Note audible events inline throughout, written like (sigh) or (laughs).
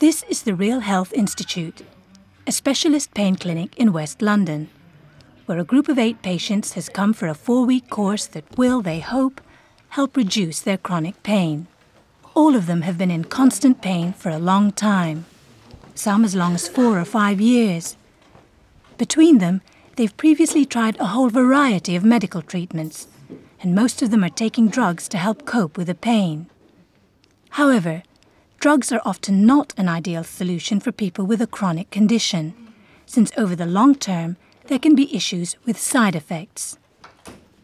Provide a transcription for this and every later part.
This is the Real Health Institute, a specialist pain clinic in West London, where a group of eight patients has come for a four week course that will, they hope, help reduce their chronic pain. All of them have been in constant pain for a long time, some as long as four or five years. Between them, they've previously tried a whole variety of medical treatments, and most of them are taking drugs to help cope with the pain. However, drugs are often not an ideal solution for people with a chronic condition, since over the long term there can be issues with side effects.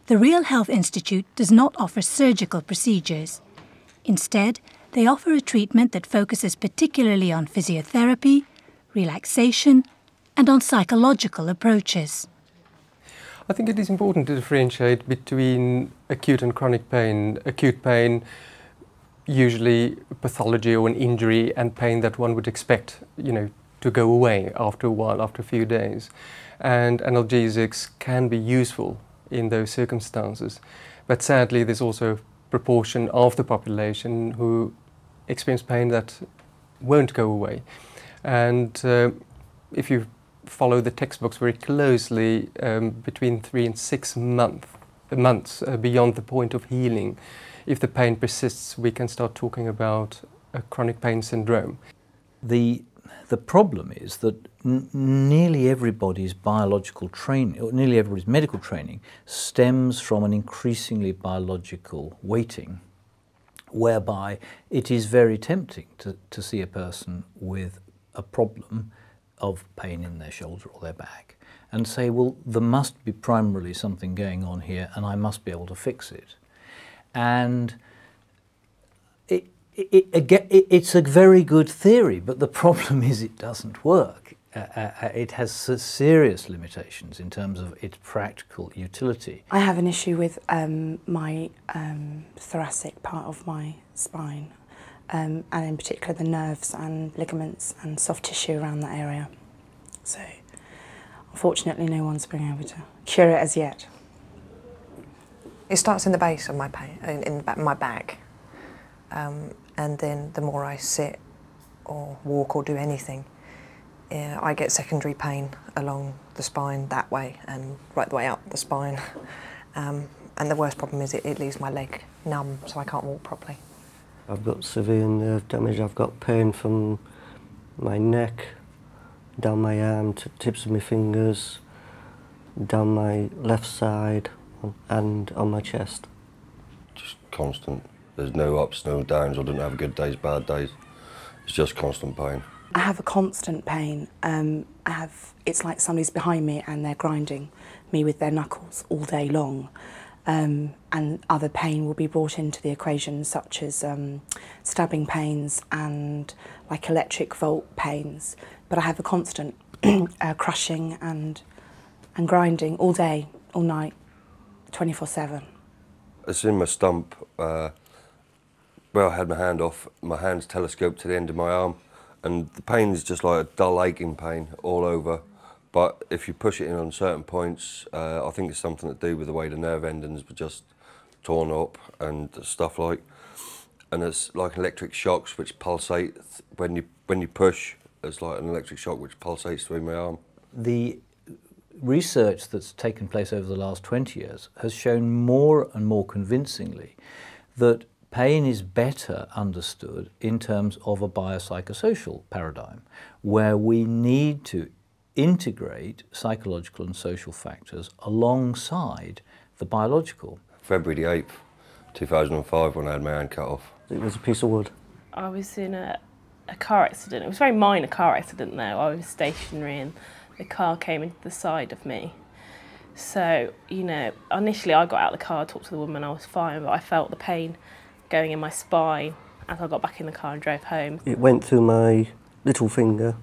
The Real Health Institute does not offer surgical procedures. Instead, they offer a treatment that focuses particularly on physiotherapy, relaxation, and on psychological approaches. I think it is important to differentiate between acute and chronic pain. Acute pain, usually pathology or an injury, and pain that one would expect, you know, to go away after a while, after a few days. And analgesics can be useful in those circumstances. But sadly, there's also a proportion of the population who experience pain that won't go away. And uh, if you follow the textbooks very closely, um, between three and six month, months uh, beyond the point of healing, if the pain persists, we can start talking about a chronic pain syndrome. The the problem is that nearly everybody's biological training, or nearly everybody's medical training, stems from an increasingly biological weighting, whereby it is very tempting to, to see a person with a problem of pain in their shoulder or their back and say, well, there must be primarily something going on here and I must be able to fix it. And it, it, it's a very good theory, but the (laughs) problem is it doesn't work. Uh, uh, uh, it has serious limitations in terms of its practical utility. I have an issue with um, my um, thoracic part of my spine, um, and in particular the nerves and ligaments and soft tissue around that area. So, unfortunately, no one's been able to cure it as yet. It starts in the base of my pain, in, in my back. Um, and then the more I sit or walk or do anything, yeah, I get secondary pain along the spine that way and right the way up the spine. (laughs) Um, and the worst problem is it, it leaves my leg numb, so I can't walk properly. I've got severe nerve damage. I've got pain from my neck, down my arm, to tips of my fingers, down my left side, and on my chest. Just constant there's no ups, no downs. I don't have good days, bad days. It's just constant pain. I have a constant pain. Um, I have. It's like somebody's behind me and they're grinding me with their knuckles all day long. Um, and other pain will be brought into the equation, such as um, stabbing pains and like electric volt pains. But I have a constant (clears throat) uh, crushing and and grinding all day, all night, 24/7. It's in my stump. Uh, where I had my hand off, my hand's telescoped to the end of my arm, and the pain is just like a dull aching pain all over. But if you push it in on certain points, uh, I think it's something to do with the way the nerve endings were just torn up and stuff like. And it's like electric shocks which pulsate when you when you push. It's like an electric shock which pulsates through my arm. The research that's taken place over the last 20 years has shown more and more convincingly that pain is better understood in terms of a biopsychosocial paradigm where we need to integrate psychological and social factors alongside the biological. February the 8th, 2005 when I had my hand cut off. It was a piece of wood. I was in a, a car accident. It was a very minor car accident though. I was stationary and the car came into the side of me. So, you know, initially I got out of the car, talked to the woman, I was fine, but I felt the pain going in my spine as I got back in the car and drove home. It went through my little finger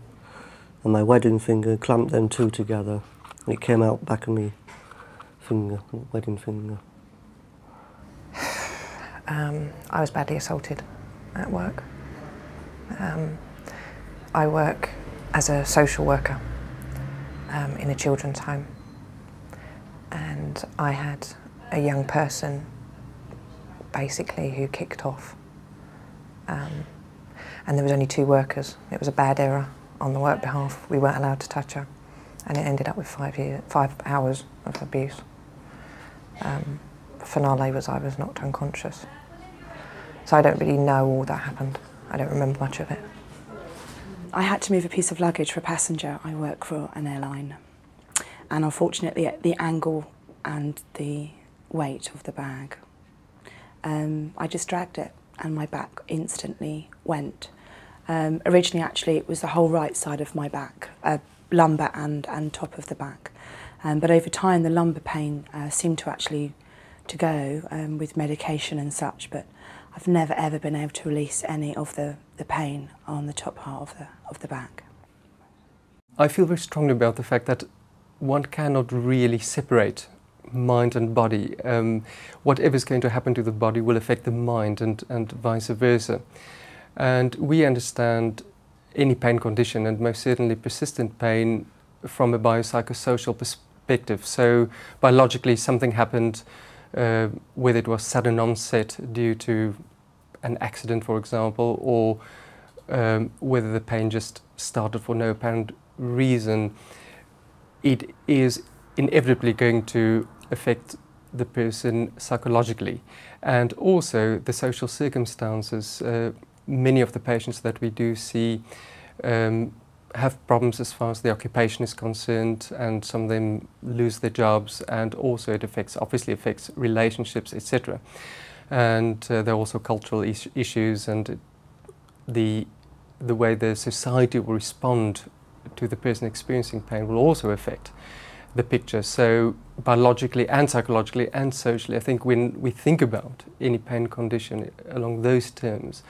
and my wedding finger, clamped them two together. And it came out back of me finger, wedding finger. Um, I was badly assaulted at work. Um, I work as a social worker um, in a children's home and I had a young person basically who kicked off. Um, and there was only two workers. It was a bad error on the work behalf. We weren't allowed to touch her, and it ended up with five year, five hours of abuse. Um, finale was I was knocked unconscious. So I don't really know all that happened. I don't remember much of it. I had to move a piece of luggage for a passenger. I work for an airline. And unfortunately, the angle and the weight of the bag, um, I just dragged it and my back instantly went. Um, originally, actually, it was the whole right side of my back, uh, lumbar and, and top of the back. Um, but over time, the lumbar pain uh, seemed to actually to go um, with medication and such. But I've never ever been able to release any of the, the pain on the top part of the, of the back. I feel very strongly about the fact that one cannot really separate mind and body. Um, whatever is going to happen to the body will affect the mind and, and vice versa. And we understand any pain condition and most certainly persistent pain from a biopsychosocial perspective. So biologically something happened, uh, whether it was sudden onset due to an accident, for example, or um, whether the pain just started for no apparent reason, it is inevitably going to affect the person psychologically and also the social circumstances. Uh, many of the patients that we do see um, have problems as far as the occupation is concerned and some of them lose their jobs and also it affects obviously affects relationships etc and uh, there are also cultural is issues and the the way the society will respond to the person experiencing pain will also affect the picture. So biologically and psychologically and socially, I think when we think about any pain condition along those terms,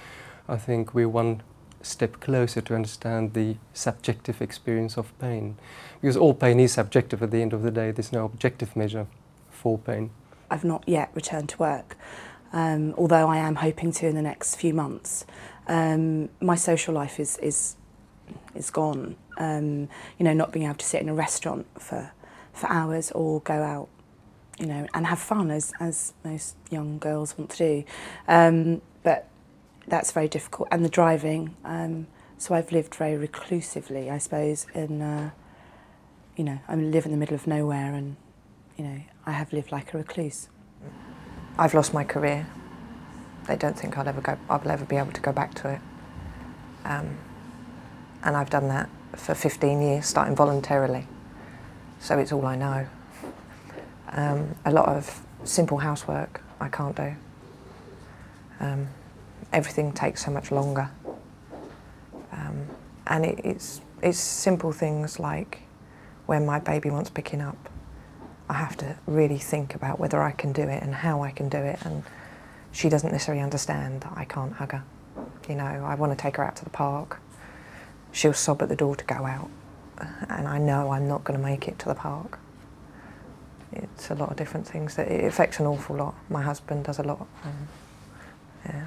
I think we're one step closer to understand the subjective experience of pain. Because all pain is subjective at the end of the day. There's no objective measure for pain. I've not yet returned to work, um, although I am hoping to in the next few months. Um, my social life is, is, is gone. Um, you know, not being able to sit in a restaurant for for hours or go out, you know, and have fun as, as most young girls want to do. Um, but that's very difficult. And the driving, um, so I've lived very reclusively, I suppose, in, uh, you know, I live in the middle of nowhere and, you know, I have lived like a recluse. I've lost my career. They don't think I'll ever go, I'll ever be able to go back to it. Um, and I've done that for 15 years, starting voluntarily so it's all I know. Um, a lot of simple housework I can't do. Um, everything takes so much longer. Um, and it, it's, it's simple things like when my baby wants picking up, I have to really think about whether I can do it and how I can do it. And she doesn't necessarily understand that I can't hug her. You know, I want to take her out to the park. She'll sob at the door to go out and I know I'm not going to make it to the park. It's a lot of different things. that It affects an awful lot. My husband does a lot. Um, yeah.